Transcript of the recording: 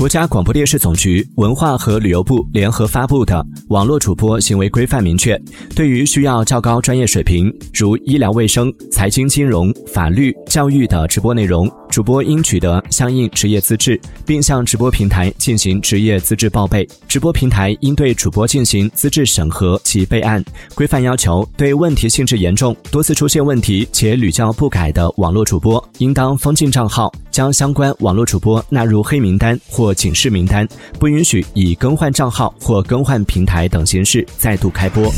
国家广播电视总局、文化和旅游部联合发布的《网络主播行为规范》明确，对于需要较高专业水平，如医疗卫生、财经金融、法律、教育的直播内容，主播应取得相应职业资质，并向直播平台进行职业资质报备。直播平台应对主播进行资质审核及备案。规范要求，对问题性质严重、多次出现问题且屡教不改的网络主播，应当封禁账号，将相关网络主播纳入黑名单或。警示名单，不允许以更换账号或更换平台等形式再度开播。